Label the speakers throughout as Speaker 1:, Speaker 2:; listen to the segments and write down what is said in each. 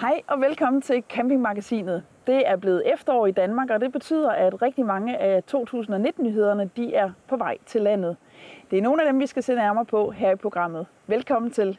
Speaker 1: Hej og velkommen til Campingmagasinet. Det er blevet efterår i Danmark, og det betyder, at rigtig mange af 2019-nyhederne de er på vej til landet. Det er nogle af dem, vi skal se nærmere på her i programmet. Velkommen til.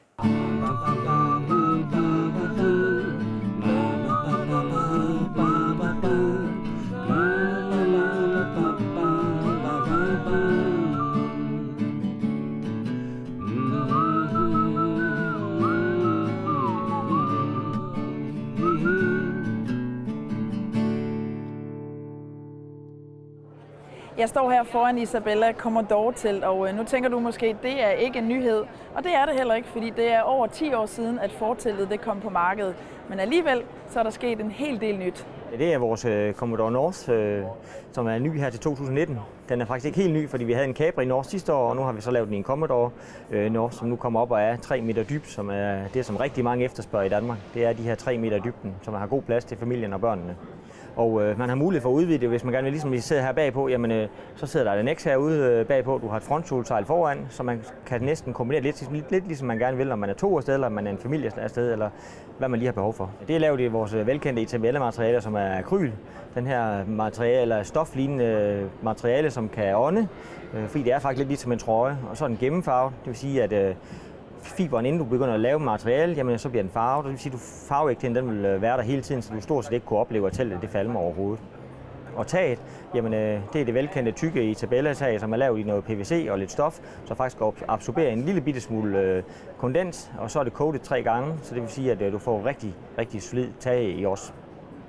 Speaker 1: Jeg står her foran Isabella Commodore til, og øh, nu tænker du måske, det er ikke en nyhed. Og det er det heller ikke, fordi det er over 10 år siden, at fortællet det kom på markedet. Men alligevel så er der sket en hel del nyt.
Speaker 2: Det er vores øh, Commodore North, øh, som er ny her til 2019. Den er faktisk ikke helt ny, fordi vi havde en Capri North sidste år, og nu har vi så lavet den i en Commodore North, som nu kommer op og er 3 meter dyb, som er det, som rigtig mange efterspørger i Danmark. Det er de her 3 meter dybden, som har god plads til familien og børnene. Og øh, man har mulighed for at udvide det, hvis man gerne vil, ligesom vi sidder her bagpå, jamen øh, så sidder der en X herude øh, bagpå, du har et frontsolsejl foran, så man kan næsten kombinere lidt, lidt, lidt ligesom man gerne vil, om man er to afsted, eller man er en familie afsted, eller hvad man lige har behov for. Det er lavet i vores øh, velkendte ITML-materialer, som er akryl. Den her materiale, eller stoflignende øh, materiale, som kan ånde, øh, fordi det er faktisk lidt ligesom en trøje, og så er den gennemfarvet. Det vil sige, at øh, fiberen, inden du begynder at lave materiale, jamen så bliver den farvet. Det vil sige, at farveægtheden den vil øh, være der hele tiden, så du stort set ikke kunne opleve, at teltet det falmer overhovedet. Og taget, jamen øh, det er det velkendte tykke i tabellatag, som er lavet i noget PVC og lidt stof, så faktisk absorberer en lille bitte smule øh, kondens, og så er det coated tre gange, så det vil sige, at øh, du får rigtig, rigtig solid tag i os.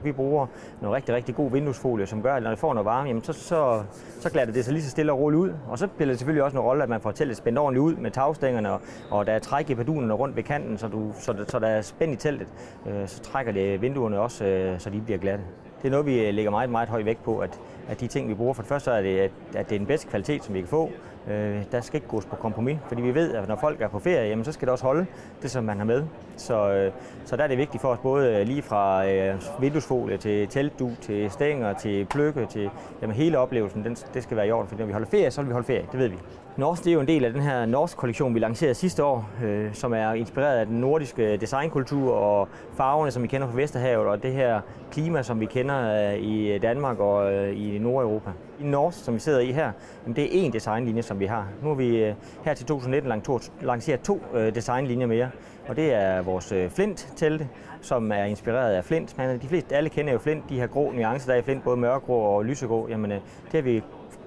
Speaker 2: Vi bruger noget rigtig, rigtig god vinduesfolie, som gør, at når det får noget varme, jamen så, så, så glatter det sig lige så stille og roligt ud. Og så spiller det selvfølgelig også en rolle, at man får teltet spændt ordentligt ud med tagstængerne, og, og der er træk i padunerne rundt ved kanten, så, du, så, så der er spændt i teltet. Øh, så trækker det vinduerne også, øh, så de bliver glatte. Det er noget, vi øh, lægger meget, meget høj vægt på, at, at de ting, vi bruger, for det første er det, at, at det er den bedste kvalitet, som vi kan få. Øh, der skal ikke gås på kompromis, fordi vi ved, at når folk er på ferie, jamen, så skal det også holde det, som man har med. Så, øh, så der er det vigtigt for os både øh, lige fra øh, vinduesfolie til teltdu, til stænger, til pløkke, til jamen, hele oplevelsen, den, det skal være i orden, for når vi holder ferie, så vil vi holde ferie, det ved vi. Norsk det er jo en del af den her Norsk-kollektion, vi lancerede sidste år, øh, som er inspireret af den nordiske designkultur og farverne, som vi kender fra Vesterhavet, og det her klima, som vi kender øh, i Danmark og øh, i Nordeuropa. I Norsk, som vi sidder i her, jamen det er én designlinje, som vi har. Nu har vi øh, her til 2019 lanceret to øh, designlinjer mere, og det er vores øh, Flint-telte, som er inspireret af Flint. Men de fleste, alle kender jo Flint, de her grå nuancer, der er i Flint, både mørkegrå og lysegrå. Jamen, det har vi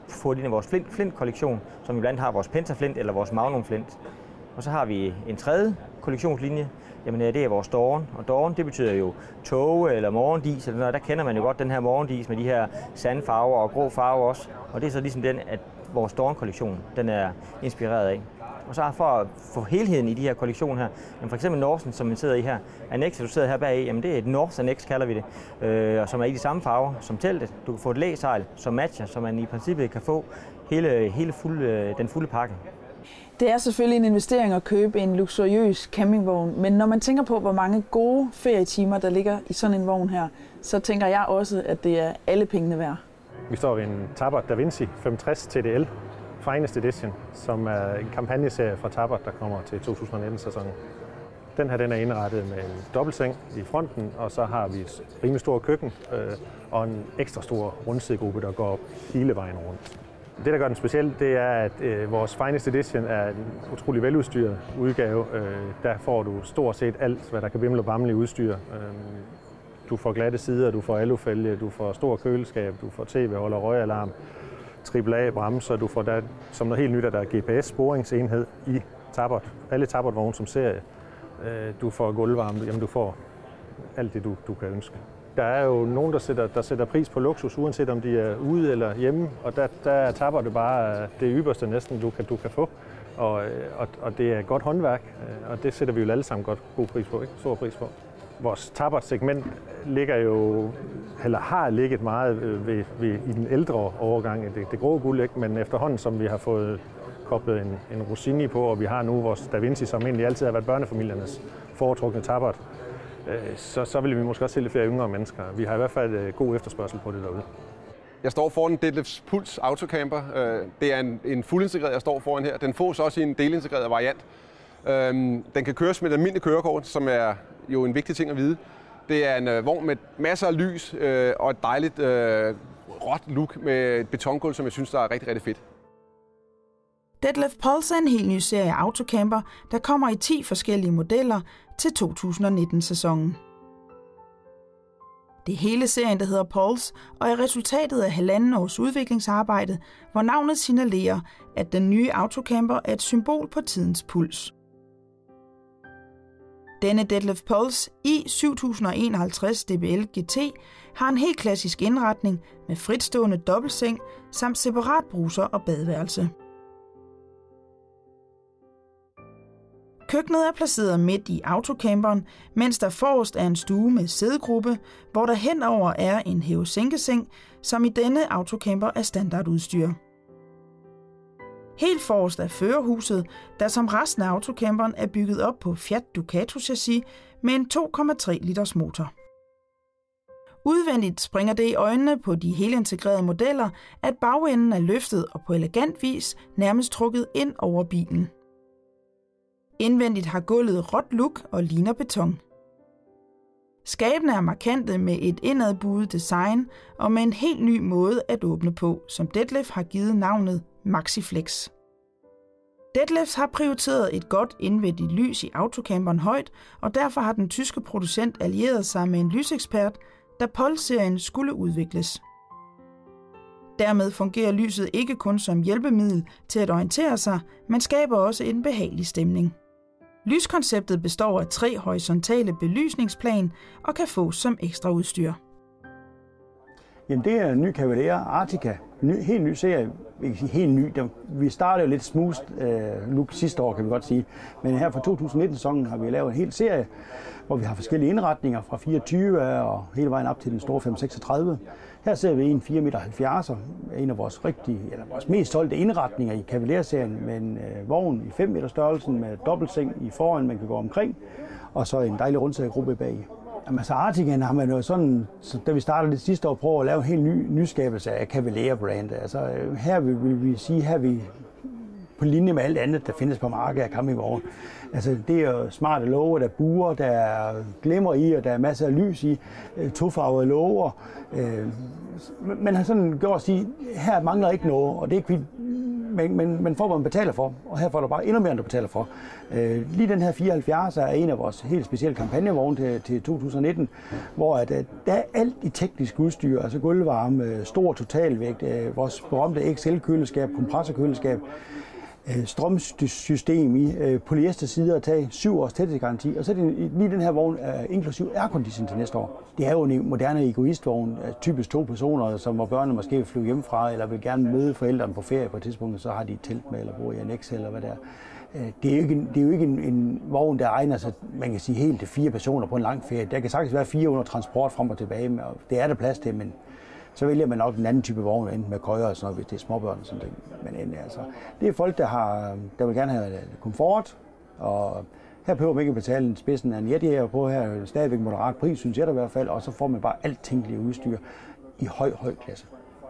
Speaker 2: fået ind i vores Flint-kollektion, som vi blandt andet har vores Pentaflint eller vores Magnum Flint. Og så har vi en tredje kollektionslinje, jamen øh, det er vores Dawn. Og Dawn, det betyder jo tog eller morgendis, eller noget. der kender man jo godt den her morgendis med de her sandfarver og grå farver også. Og det er så ligesom den, at vores Dawn-kollektion, den er inspireret af. Og så for at få helheden i de her kollektioner her, jamen for eksempel Norsen, som vi sidder i her, Annex, du sidder her bag jamen det er et Nors Annex, kalder vi det, øh, og som er i de samme farver som teltet. Du kan få et læsejl, som matcher, så man i princippet kan få hele, hele fuld, øh, den fulde pakke.
Speaker 1: Det er selvfølgelig en investering at købe en luksuriøs campingvogn, men når man tænker på, hvor mange gode ferietimer, der ligger i sådan en vogn her, så tænker jeg også, at det er alle pengene værd.
Speaker 3: Vi står ved en Tabart Da Vinci 65 TDL Finest Edition, som er en kampagneserie fra Tabart, der kommer til 2019-sæsonen. Den her den er indrettet med en dobbeltseng i fronten, og så har vi et rimelig stort køkken øh, og en ekstra stor rundsidegruppe, der går hele vejen rundt. Det, der gør den speciel, det er, at øh, vores Finest Edition er en utrolig veludstyret udgave. Øh, der får du stort set alt, hvad der kan vimle og bamle i udstyr. Øh, du får glatte sider, du får alufælge, du får stor køleskab, du får tv-holder, røgalarm, AAA-bremser, du får der, som noget helt nyt, at der er GPS-sporingsenhed i tabert, Alle tabertvogne som serie. Øh, du får gulvvarme, jamen du får alt det, du, du kan ønske. Der er jo nogen, der sætter, der sætter pris på luksus, uanset om de er ude eller hjemme, og der, der taber det bare øh, det ypperste næsten, du kan, du kan få. Og, øh, og, og det er godt håndværk, øh, og det sætter vi jo alle sammen godt god pris på, ikke? stor pris på. Vores tapper-segment ligger jo, eller har ligget meget ved, ved, i den ældre overgang, det, det grå guld, ikke? men efterhånden som vi har fået koblet en, en Rossini på, og vi har nu vores Da Vinci, som egentlig altid har været børnefamiliernes foretrukne tabert, Øh, så, så vil vi måske også se lidt flere yngre mennesker. Vi har i hvert fald øh, god efterspørgsel på det derude.
Speaker 4: Jeg står foran Detlefs Puls Autocamper. Øh, det er en, en fuldintegreret, jeg står foran her. Den fås også i en delintegreret variant. Øhm, den kan køres med et almindeligt kørekort, som er jo en vigtig ting at vide. Det er en øh, vogn med masser af lys øh, og et dejligt øh, råt look med et betongulv, som jeg synes, der er rigtig, rigtig fedt.
Speaker 1: Detlef Pulse er en helt ny serie autocamper, der kommer i 10 forskellige modeller til 2019-sæsonen. Det er hele serien, der hedder Pulse, og er resultatet af halvanden års udviklingsarbejde, hvor navnet signalerer, at den nye autocamper er et symbol på tidens puls. Denne Detlef Pulse i 7051 DBL GT har en helt klassisk indretning med fritstående dobbeltseng samt separat bruser og badeværelse. Køkkenet er placeret midt i autocamperen, mens der forrest er en stue med sædegruppe, hvor der henover er en hæve-sænkeseng, som i denne autocamper er standardudstyr. Helt forrest er førerhuset, der som resten af autocamperen er bygget op på Fiat Ducato chassis med en 2,3 liters motor. Udvendigt springer det i øjnene på de integrerede modeller, at bagenden er løftet og på elegant vis nærmest trukket ind over bilen. Indvendigt har gulvet råt look og ligner beton. Skabene er markante med et indadbuet design og med en helt ny måde at åbne på, som Detlef har givet navnet Maxiflex. Detlefs har prioriteret et godt indvendigt lys i autocamperen højt, og derfor har den tyske producent allieret sig med en lysekspert, da Pol-serien skulle udvikles. Dermed fungerer lyset ikke kun som hjælpemiddel til at orientere sig, men skaber også en behagelig stemning. Lyskonceptet består af tre horisontale belysningsplan og kan fås som ekstra udstyr.
Speaker 5: Jamen det er en ny Cavalier Artica. Ny, helt ny serie. Ikke helt ny. Vi startede jo lidt smust øh, nu sidste år, kan vi godt sige. Men her fra 2019-sæsonen har vi lavet en hel serie, hvor vi har forskellige indretninger fra 24 og hele vejen op til den store 536. Her ser vi en 4,70 meter, en af vores rigtige, eller vores mest solgte indretninger i Cavalier-serien, med en øh, vogn i 5 meter størrelsen med dobbeltseng i foran, man kan gå omkring, og så en dejlig rundsædegruppe bag. Jamen, altså Artigan har man jo sådan, så da vi startede det sidste år, prøvet at lave en helt ny nyskabelse af Cavalier-brandet. Altså øh, her vil, vil vi sige, her vi på linje med alt andet, der findes på markedet af campingvogne. Altså, det er jo smarte låger, der buer, der er glimmer i, og der er masser af lys i, øh, tofarvede låger. Øh, man har sådan gjort at sige, her mangler ikke noget, og det er ikke men, men, men får, hvad man betaler for, og her får du bare endnu mere, end du betaler for. Øh, lige den her 74 er en af vores helt specielle kampagnevogne til, til 2019, hvor at, at der er alt i teknisk udstyr, altså gulvvarme, stor totalvægt, øh, vores berømte XL-køleskab, kompressorkøleskab, Øh, strømsystem i øh, polyester sider og tage syv års tæthedsgaranti, og så er det lige den her vogn inklusiv aircondition til næste år. Det er jo en moderne egoistvogn, typisk to personer, som hvor børnene måske vil flyve hjemmefra, eller vil gerne møde forældrene på ferie på et tidspunkt, så har de et telt med, eller bor i en Excel, eller hvad der. Øh, det er jo ikke, en, det er jo ikke en, en vogn, der egner sig, man kan sige, helt til fire personer på en lang ferie. Der kan sagtens være fire under transport frem og tilbage, og det er der plads til, men så vælger man nok en anden type vogn, enten med køjer og sådan noget, hvis det er småbørn og sådan noget. Men altså, det er folk, der, har, der vil gerne have øh, komfort, og her behøver man ikke at betale en spidsen af en jetjæger på her, stadigvæk moderat pris, synes jeg da i hvert fald, og så får man bare alt tænkelige udstyr i høj, høj klasse.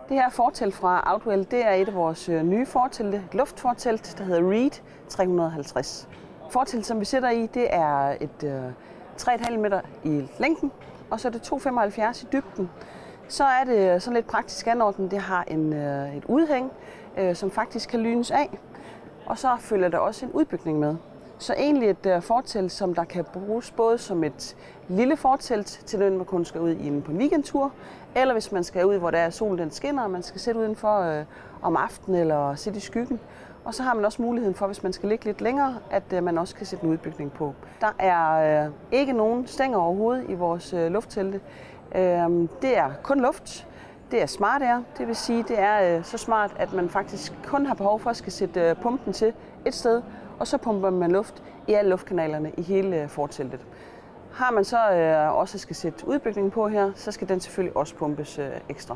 Speaker 6: Det her fortelt fra Outwell, det er et af vores øh, nye fortelte, et luftfortelt, der hedder Reed 350. Fortelt, som vi sætter i, det er et øh, 3,5 meter i længden, og så er det 2,75 i dybden. Så er det sådan lidt praktisk anordnet. Det har en, øh, et udhæng, øh, som faktisk kan lynes af. Og så følger der også en udbygning med. Så egentlig et øh, fortelt, som der kan bruges både som et lille fortelt til den, man kun skal ud i en på weekendtur, eller hvis man skal ud, hvor der er solen den skinner, og man skal sætte udenfor øh, om aftenen eller sidde i skyggen. Og så har man også muligheden for, hvis man skal ligge lidt længere, at øh, man også kan sætte en udbygning på. Der er øh, ikke nogen stænger overhovedet i vores øh, lufttelte. Øh, det er kun luft. Det er smart air, det vil sige, det er øh, så smart, at man faktisk kun har behov for at skal sætte øh, pumpen til et sted, og så pumper man luft i alle luftkanalerne i hele øh, forteltet. Har man så øh, også skal sætte udbygningen på her, så skal den selvfølgelig også pumpes øh, ekstra.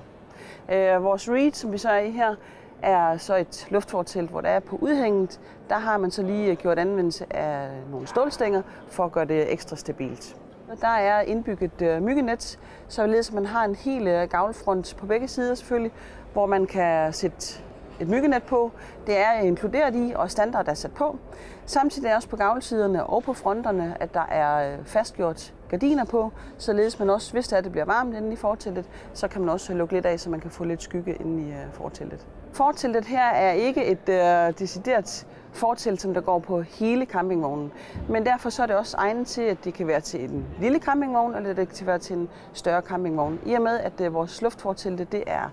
Speaker 6: Øh, vores Reed, som vi så er i her, er så et luftfortelt, hvor der er på udhænget. Der har man så lige øh, gjort anvendelse af nogle stålstænger for at gøre det ekstra stabilt. Der er indbygget øh, myggenet, således man har en hel øh, gavlfront på begge sider selvfølgelig, hvor man kan sætte et myggenet på. Det er inkluderet i, og standard er sat på. Samtidig er også på gavlsiderne og på fronterne, at der er øh, fastgjort gardiner på, således man også, hvis det, er, det bliver varmt inde i forteltet, så kan man også lukke lidt af, så man kan få lidt skygge inde i øh, forteltet. Forteltet her er ikke et øh, decideret fortelt, som der går på hele campingvognen. Men derfor så er det også egnet til, at det kan være til en lille campingvogn, eller det kan være til en større campingvogn. I og med, at øh, vores luftfortelte, det er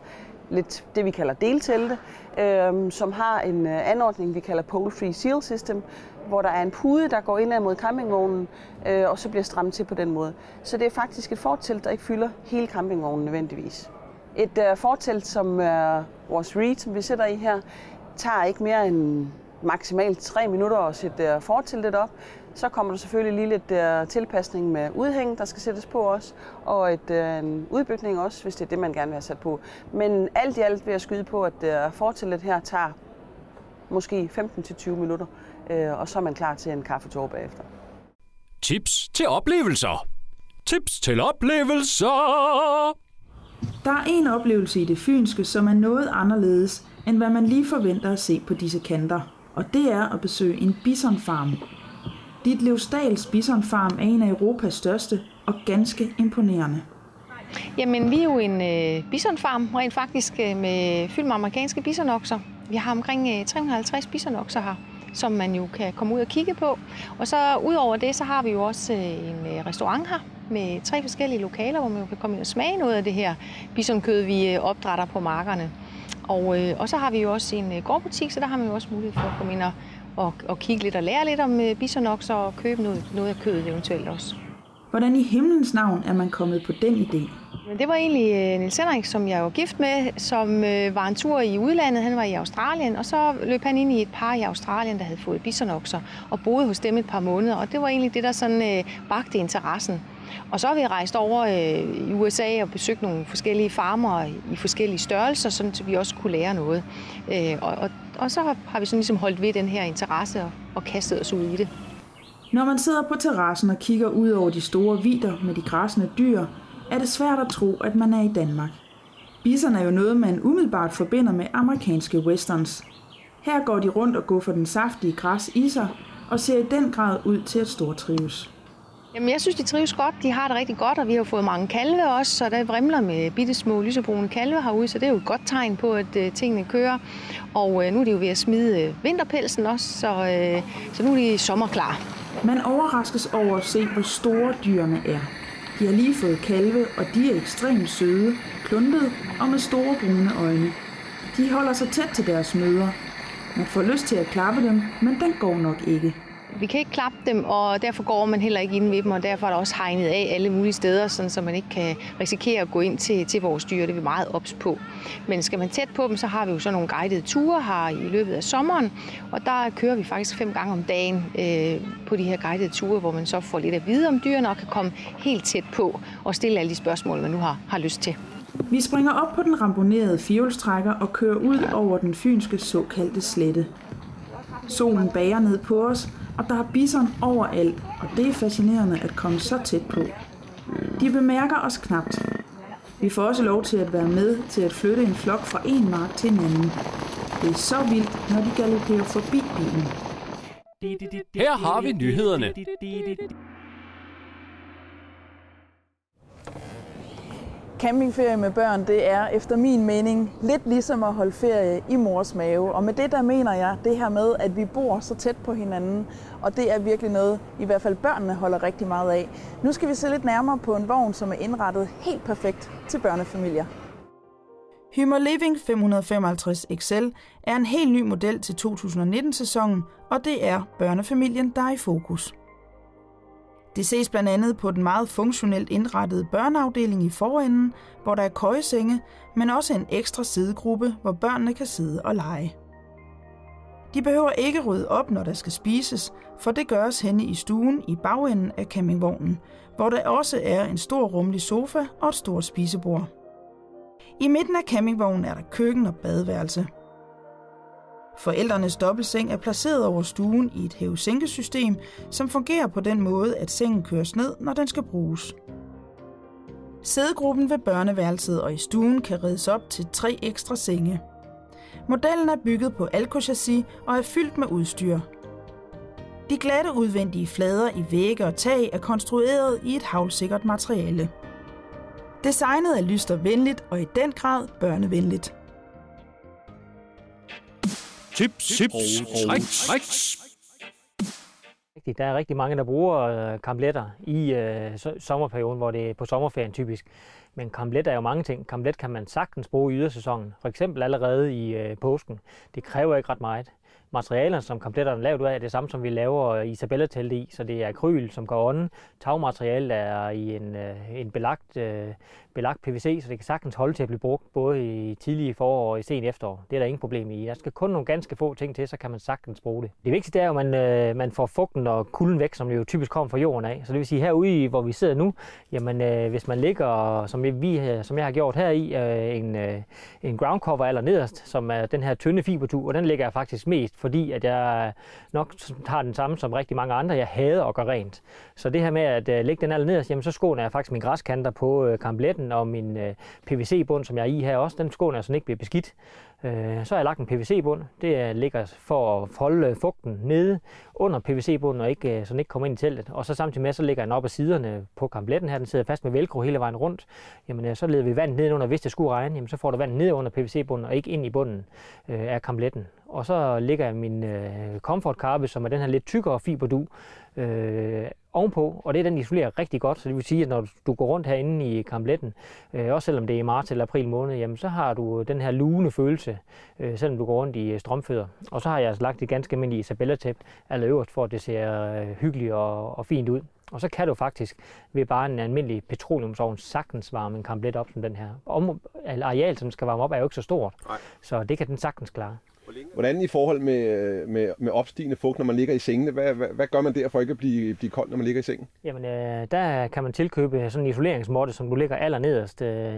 Speaker 6: lidt det, vi kalder deltelte, øh, som har en øh, anordning, vi kalder Pole Free Seal System, hvor der er en pude, der går ind mod campingvognen, øh, og så bliver strammet til på den måde. Så det er faktisk et fortelt, der ikke fylder hele campingvognen nødvendigvis. Et øh, fortelt som øh, vores Reed, som vi sætter i her, tager ikke mere end maksimalt tre minutter at sætte uh, forteltet op. Så kommer der selvfølgelig lige lidt uh, tilpasning med udhæng, der skal sættes på også, og et, uh, en udbygning også, hvis det er det, man gerne vil have sat på. Men alt i alt vil jeg skyde på, at uh, forteltet her tager måske 15-20 minutter, uh, og så er man klar til en kaffetår bagefter.
Speaker 7: Tips til oplevelser. Tips til oplevelser.
Speaker 1: Der er en oplevelse i det fynske, som er noget anderledes, end hvad man lige forventer at se på disse kanter og det er at besøge en bisonfarm. Ditlevsdals bisonfarm er en af Europas største og ganske imponerende.
Speaker 8: Jamen, vi er jo en øh, bisonfarm, rent faktisk øh, med fyldt med amerikanske bisonokser. Vi har omkring øh, 350 bisonokser her, som man jo kan komme ud og kigge på. Og så udover det, så har vi jo også øh, en øh, restaurant her med tre forskellige lokaler, hvor man jo kan komme ind og smage noget af det her bisonkød, vi øh, opdrætter på markerne. Og, øh, og så har vi jo også en øh, gårdbutik, så der har man jo også mulighed for at komme ind og, og, og kigge lidt og lære lidt om øh, bisonokser og købe noget, noget af kødet eventuelt også.
Speaker 1: Hvordan i himlens navn er man kommet på den idé?
Speaker 8: Men det var egentlig øh, Niels Henrik, som jeg var gift med, som øh, var en tur i udlandet. Han var i Australien, og så løb han ind i et par i Australien, der havde fået bisonokser, og boede hos dem et par måneder. Og det var egentlig det, der sådan øh, bagte interessen. Og så har vi rejst over øh, i USA og besøgt nogle forskellige farmer i forskellige størrelser, så vi også kunne lære noget. Øh, og, og, og så har vi sådan ligesom holdt ved den her interesse og, og kastet os ud i det.
Speaker 1: Når man sidder på terrassen og kigger ud over de store vider med de græsne dyr, er det svært at tro, at man er i Danmark. Bisserne er jo noget, man umiddelbart forbinder med amerikanske westerns. Her går de rundt og går for den saftige græs i sig, og ser i den grad ud til at stortrives.
Speaker 8: Jamen, jeg synes, de trives godt. De har det rigtig godt, og vi har fået mange kalve også, så der vrimler med bitte små lysebrune kalve herude, så det er jo et godt tegn på, at øh, tingene kører. Og øh, nu er de jo ved at smide øh, vinterpelsen også, så, øh, så nu er de sommerklar.
Speaker 1: Man overraskes over at se, hvor store dyrene er. De har lige fået kalve, og de er ekstremt søde, kluntede og med store brune øjne. De holder sig tæt til deres mødre. Man får lyst til at klappe dem, men den går nok ikke.
Speaker 8: Vi kan ikke klappe dem, og derfor går man heller ikke ind ved dem, og derfor er der også hegnet af alle mulige steder, sådan, så man ikke kan risikere at gå ind til, til vores dyr. Det er vi meget ops på. Men skal man tæt på dem, så har vi jo sådan nogle guidede ture her i løbet af sommeren, og der kører vi faktisk fem gange om dagen øh, på de her guidede ture, hvor man så får lidt at vide om dyrene og kan komme helt tæt på og stille alle de spørgsmål, man nu har, har lyst til.
Speaker 1: Vi springer op på den ramponerede fjolstrækker og kører ud over den fynske såkaldte slette. Solen bager ned på os, og der er bison overalt, og det er fascinerende at komme så tæt på. De bemærker os knapt. Vi får også lov til at være med til at flytte en flok fra en mark til en anden. Det er så vildt, når de galopperer forbi bilen.
Speaker 7: Her har vi nyhederne.
Speaker 1: Campingferie med børn, det er efter min mening lidt ligesom at holde ferie i mors mave. Og med det der mener jeg det her med, at vi bor så tæt på hinanden, og det er virkelig noget, i hvert fald børnene holder rigtig meget af. Nu skal vi se lidt nærmere på en vogn, som er indrettet helt perfekt til børnefamilier. Hymer Living 555 XL er en helt ny model til 2019-sæsonen, og det er børnefamilien, der er i fokus. Det ses blandt andet på den meget funktionelt indrettede børneafdeling i forenden, hvor der er køjesenge, men også en ekstra sidegruppe, hvor børnene kan sidde og lege. De behøver ikke rydde op, når der skal spises, for det gøres henne i stuen i bagenden af campingvognen, hvor der også er en stor rummelig sofa og et stort spisebord. I midten af campingvognen er der køkken og badeværelse. Forældrenes dobbeltseng er placeret over stuen i et hæve-sænke-system, som fungerer på den måde, at sengen køres ned, når den skal bruges. Sædegruppen ved børneværelset og i stuen kan reddes op til tre ekstra senge.
Speaker 9: Modellen er bygget på alkochassis og er fyldt med udstyr. De glatte udvendige flader i vægge og tag er konstrueret i et havlsikkert materiale. Designet er lyst og venligt og i den grad børnevenligt.
Speaker 7: Tips, tips, tricks, tricks.
Speaker 2: rigtigt. Der er rigtig mange, der bruger øh, kampletter i øh, so- sommerperioden, hvor det er på sommerferien typisk. Men kamplet er jo mange ting. Kamplet kan man sagtens bruge i ydersæsonen. For eksempel allerede i øh, påsken. Det kræver ikke ret meget. Materialerne, som kampletterne er lavet ud af, er det samme, som vi laver Isabella-telt i. Så det er akryl, som går ånden. Tagmateriale der er i en, øh, en belagt, øh, belagt PVC, så det kan sagtens holde til at blive brugt både i tidlige forår og i sen efterår. Det er der ingen problem i. Der skal kun nogle ganske få ting til, så kan man sagtens bruge det. Det vigtigste er at man, øh, man får fugten og kulden væk, som jo typisk kommer fra jorden af. Så det vil sige, herude, hvor vi sidder nu, jamen øh, hvis man ligger, som, vi, som jeg har gjort her i, øh, en, øh, en ground cover aller nederst, som er den her tynde fibertur, og den ligger jeg faktisk mest, fordi at jeg nok har den samme som rigtig mange andre. Jeg hader at gøre rent. Så det her med at øh, lægge den aller nederst, jamen så skåner jeg faktisk min græskanter på øh, kampletten og min øh, PVC-bund, som jeg er i her også. Den skåner jeg, sådan ikke bliver beskidt. Øh, så har jeg lagt en PVC-bund. Det ligger for at holde fugten nede under PVC-bunden, og ikke, øh, så den ikke kommer ind i teltet. Og så samtidig med, så ligger den op ad siderne på kampletten her. Den sidder fast med velcro hele vejen rundt. Jamen, øh, så leder vi vand ned under, hvis det skulle regne. Jamen, så får du vand ned under PVC-bunden, og ikke ind i bunden øh, af kampletten. Og så ligger jeg min øh, Comfort Carpet, som er den her lidt tykkere fiberdu, øh, ovenpå, og det er den isolerer rigtig godt, så det vil sige, at når du går rundt herinde i kampletten, øh, også selvom det er i marts eller april måned, jamen så har du den her lune følelse, øh, selvom du går rundt i strømfødder. Og så har jeg altså lagt et ganske almindeligt Isabella-tæp allerøverst, for at det ser øh, hyggeligt og, og fint ud. Og så kan du faktisk ved bare en almindelig petroleumsovn sagtens varme en kamplet op som den her. Om, areal, som skal varme op, er jo ikke så stort,
Speaker 4: Nej.
Speaker 2: så det kan den sagtens klare.
Speaker 4: Hvordan i forhold med, med, med opstigende fugt, når man ligger i sengene? Hvad, hvad, hvad gør man der for ikke at blive, blive kold, når man ligger i sengen?
Speaker 2: Jamen, øh, der kan man tilkøbe sådan en isoleringsmåtte, som du ligger allernederst øh,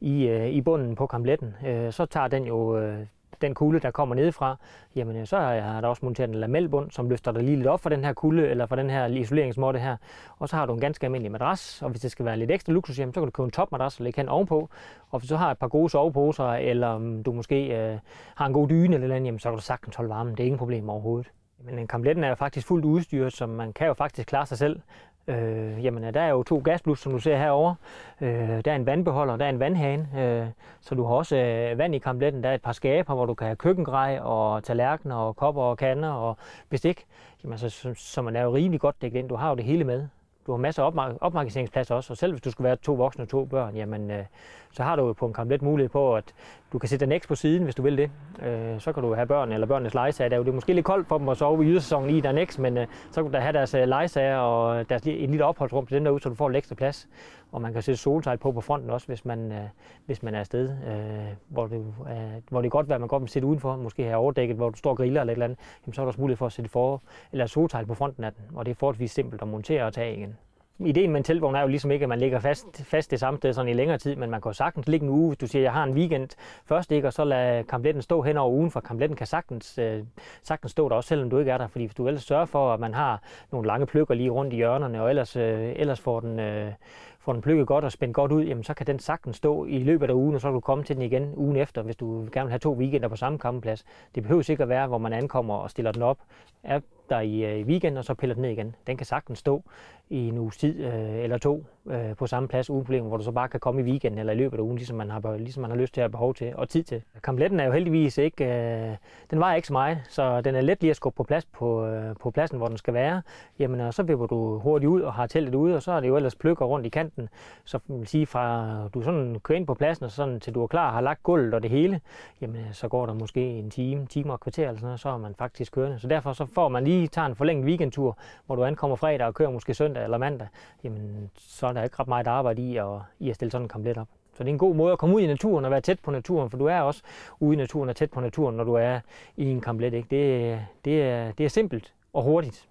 Speaker 2: i, øh, i bunden på kampletten. Øh, så tager den jo øh, den kulde, der kommer nedefra, jamen øh, så har jeg der også monteret en lamelbund, som løfter dig lige lidt op for den her kulde, eller for den her isoleringsmåtte her. Og så har du en ganske almindelig madras, og hvis det skal være lidt ekstra luksus, jamen, så kan du købe en topmadras og lægge hen ovenpå. Og hvis du har et par gode soveposer, eller um, du måske øh, har en god dyne eller andet, jamen, så kan du sagtens holde varmen. Det er ingen problem overhovedet. Men øh, kampletten er jo faktisk fuldt udstyret, så man kan jo faktisk klare sig selv. Øh, jamen, øh, der er jo to gasblus, som du ser herovre. Øh, der er en vandbeholder, der er en vandhane, øh, så du har også øh, vand i kampletten. Der er et par skaber, hvor du kan have køkkengrej og tallerkener og kopper og kander og bestik. Jamen, så, så, så man er jo rimelig godt dækket ind. Du har jo det hele med. Du har masser af opmark- opmagasineringsplads også, og selv hvis du skulle være to voksne og to børn, jamen, øh, så har du jo på en kamplet mulighed på, at du kan sætte den på siden, hvis du vil det. Øh, så kan du have børn eller børnenes legesager. Det er jo det måske lidt koldt for dem at sove i ydersæsonen i der X, men øh, så kan du da have deres øh, legesager og deres, en lille opholdsrum til den derude, så du får lidt ekstra plads. Og man kan sætte soltegn på på fronten også, hvis man, øh, hvis man er afsted, øh, hvor, det, øh, hvor det er godt være, at man godt vil sætte udenfor, måske have overdækket, hvor du står og griller eller et eller andet, jamen, så er der også mulighed for at sætte for, eller soltegn på fronten af den, og det er forholdsvis simpelt at montere og tage igen. Ideen med en teltvogn er jo ligesom ikke, at man ligger fast, fast det samme sted sådan i længere tid, men man kan jo sagtens ligge en uge, hvis du siger, at jeg har en weekend først, ikke, og så lade kampletten stå hen over ugen, for kampletten kan sagtens, øh, sagtens stå der også, selvom du ikke er der, fordi hvis du ellers sørger for, at man har nogle lange pløkker lige rundt i hjørnerne, og ellers, øh, ellers får den, øh, får den plukket godt og spændt godt ud, jamen så kan den sagtens stå i løbet af ugen, og så kan du komme til den igen ugen efter, hvis du gerne vil have to weekender på samme kampplads. Det behøver ikke være, hvor man ankommer og stiller den op, er der i, øh, i weekenden, og så piller den ned igen. Den kan sagtens stå i en uges tid øh, eller to øh, på samme plads uden problemer, hvor du så bare kan komme i weekenden eller i løbet af ugen, ligesom man har, ligesom man har lyst til at behov til og tid til. Kampletten er jo heldigvis ikke, øh, den vejer ikke så meget, så den er let lige at skubbe på plads på, øh, på pladsen, hvor den skal være. Jamen, og så vipper du hurtigt ud og har teltet ude, og så er det jo ellers pløkker rundt i kanten. Så vil sige, fra du sådan kører ind på pladsen, og sådan, til du er klar har lagt gulvet og det hele, jamen, øh, så går der måske en time, time og kvarter eller sådan noget, så er man faktisk kørende. Så derfor så får man lige tager en forlænget weekendtur, hvor du ankommer fredag og kører måske søndag eller mandag, jamen, så er der ikke ret meget arbejde i at, i at stille sådan en kamplet op. Så det er en god måde at komme ud i naturen og være tæt på naturen, for du er også ude i naturen og tæt på naturen, når du er i en kamplet. Ikke? Det, det, er, det er simpelt og hurtigt.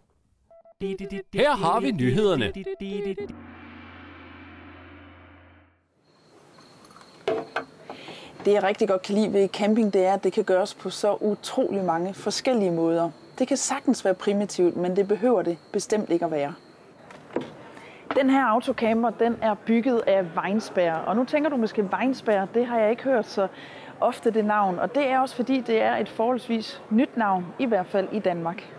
Speaker 7: Her har vi nyhederne.
Speaker 1: Det jeg rigtig godt kan lide ved camping, det er, at det kan gøres på så utrolig mange forskellige måder. Det kan sagtens være primitivt, men det behøver det bestemt ikke at være. Den her autocamper, den er bygget af Weinsberg, og nu tænker du måske, Weinsberg, det har jeg ikke hørt, så ofte det navn, og det er også fordi, det er et forholdsvis nyt navn, i hvert fald i Danmark.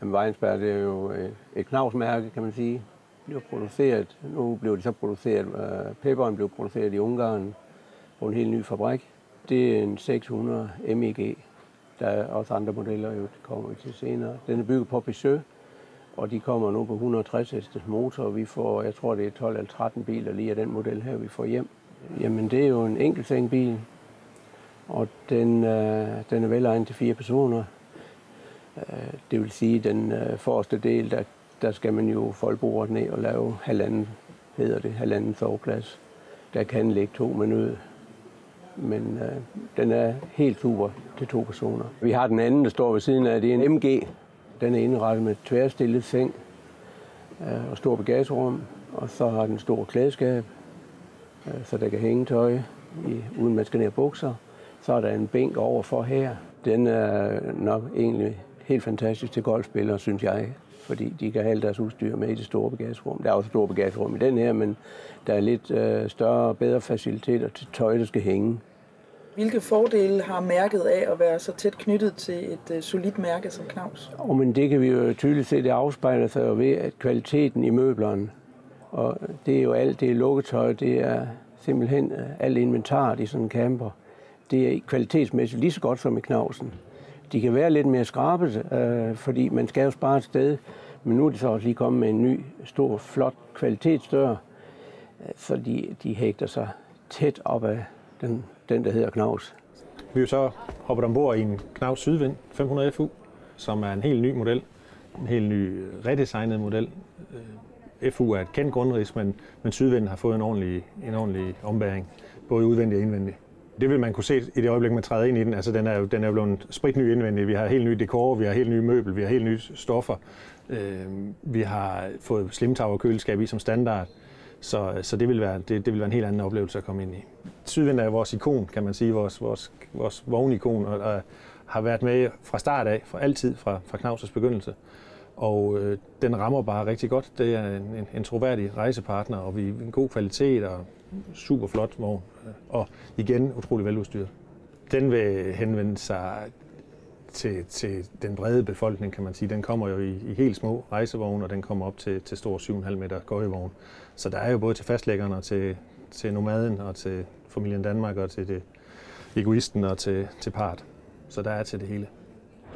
Speaker 10: Jamen, Weinsberg det er jo øh, et, knavsmærke, kan man sige. Det er produceret, nu blev det så produceret, øh, peberen blev produceret i Ungarn på en helt ny fabrik. Det er en 600 MEG. Der er også andre modeller, jo, det kommer vi til senere. Den er bygget på Peugeot, og de kommer nu på 160 hestes motor, og vi får, jeg tror det er 12 eller 13 biler lige af den model her, vi får hjem. Jamen det er jo en enkeltsengbil, og den, øh, den er velegnet til fire personer. Øh, det vil sige, den øh, forreste del, der, der skal man jo folde ned og lave halvanden, hedder det, halvanden soveplads. Der kan ligge to minutter. Men øh, den er helt super til to personer. Vi har den anden, der står ved siden af, det er en MG. Den er indrettet med tværstillet seng øh, og stor bagagerum. Og så har den stor klædeskab, øh, så der kan hænge tøj, i, uden man skal ned bukser. Så er der en bænk overfor her. Den er nok egentlig helt fantastisk til golfspillere, synes jeg. Fordi de kan have deres udstyr med i det store bagagerum. Der er også et stort bagagerum i den her, men der er lidt øh, større og bedre faciliteter til tøj, der skal hænge.
Speaker 1: Hvilke fordele har mærket af at være så tæt knyttet til et øh, solidt mærke som Knaus?
Speaker 10: Oh, men det kan vi jo tydeligt se, det afspejler sig jo ved, at kvaliteten i møblerne, og det er jo alt, det er lukketøj, det er simpelthen øh, alt inventaret i sådan en camper, det er kvalitetsmæssigt lige så godt som i Knavsen. De kan være lidt mere skrabet, øh, fordi man skal jo spare et sted, men nu er det så også lige kommet med en ny, stor, flot kvalitetsdør, øh, så de, de hægter sig tæt op af den, den, der hedder Knaus.
Speaker 3: Vi er så hoppet ombord i en Knaus Sydvind 500 FU, som er en helt ny model. En helt ny øh, redesignet model. Øh, FU er et kendt grundrids, men, men Sydvind har fået en ordentlig, en ordentlig ombæring, både udvendigt og indvendigt. Det vil man kunne se i det øjeblik, man træder ind i den. Altså, den er jo, den er jo blevet spritny indvendigt. Vi har helt nye dekor, vi har helt nye møbel, vi har helt nye stoffer. Øh, vi har fået slimtower køleskab i som standard. Så, øh, så det, vil være, det, det vil være en helt anden oplevelse at komme ind i. Sydvind er vores ikon, kan man sige, vores, vores, vores vognikon, og, og har været med fra start af, fra altid, fra, fra Knavsers begyndelse. Og øh, den rammer bare rigtig godt. Det er en, en, en troværdig rejsepartner, og vi en god kvalitet og super flot vogn. Og igen utrolig veludstyret. Den vil henvende sig til, til den brede befolkning, kan man sige. Den kommer jo i, i helt små rejsevogne, og den kommer op til, til stor 7,5 meter gøjevogn. Så der er jo både til fastlæggerne, og til, til nomaden, og til familien Danmark, og til det egoisten, og til, til part. Så der er til det hele.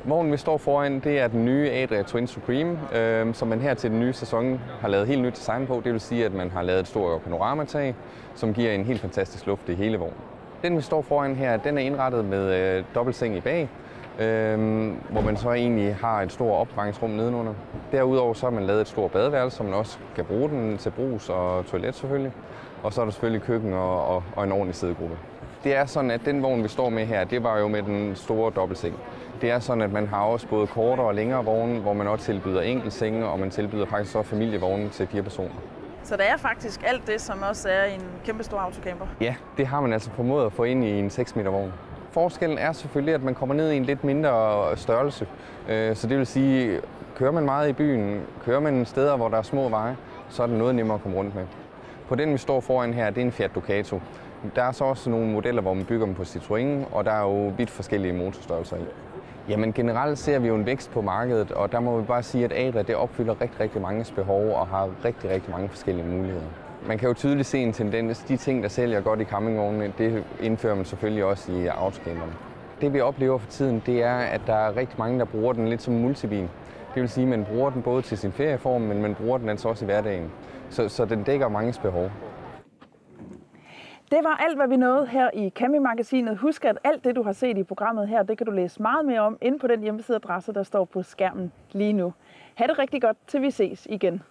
Speaker 11: Vognen, vi står foran, det er den nye Adria Twin Supreme, øh, som man her til den nye sæson har lavet helt nyt design på. Det vil sige, at man har lavet et stort panoramatag, som giver en helt fantastisk luft i hele vognen. Den, vi står foran her, den er indrettet med øh, dobbeltseng i bag, øh, hvor man så egentlig har et stort opbevaringsrum nedenunder. Derudover så har man lavet et stort badeværelse, som man også kan bruge den til brus og toilet selvfølgelig. Og så er der selvfølgelig køkken og, og, og en ordentlig sædegruppe. Det er sådan, at den vogn, vi står med her, det var jo med den store dobbeltseng. Det er sådan, at man har også både kortere og længere vogne, hvor man også tilbyder enkeltsenge, og man tilbyder faktisk også familievogne til fire personer.
Speaker 1: Så der er faktisk alt det, som også er i en kæmpe stor autocamper?
Speaker 11: Ja, det har man altså formået at få ind i en 6 meter vogn. Forskellen er selvfølgelig, at man kommer ned i en lidt mindre størrelse. Øh, så det vil sige, kører man meget i byen, kører man steder, hvor der er små veje, så er det noget nemmere at komme rundt med. På den, vi står foran her, det er en Fiat Ducato. Der er så også nogle modeller, hvor man bygger dem på Citroën, og der er jo vidt forskellige motorstørrelser i. Jamen generelt ser vi jo en vækst på markedet, og der må vi bare sige, at Adria det opfylder rigtig, rigtig mange behov og har rigtig, rigtig mange forskellige muligheder. Man kan jo tydeligt se en tendens. De ting, der sælger godt i campingvognene, det indfører man selvfølgelig også i autocamperne. Det vi oplever for tiden, det er, at der er rigtig mange, der bruger den lidt som multibil. Det vil sige, at man bruger den både til sin ferieform, men man bruger den altså også i hverdagen. Så, så den dækker manges behov.
Speaker 1: Det var alt, hvad vi nåede her i Campingmagasinet. Husk, at alt det, du har set i programmet her, det kan du læse meget mere om inde på den hjemmesideadresse, der står på skærmen lige nu. Ha' det rigtig godt, til vi ses igen.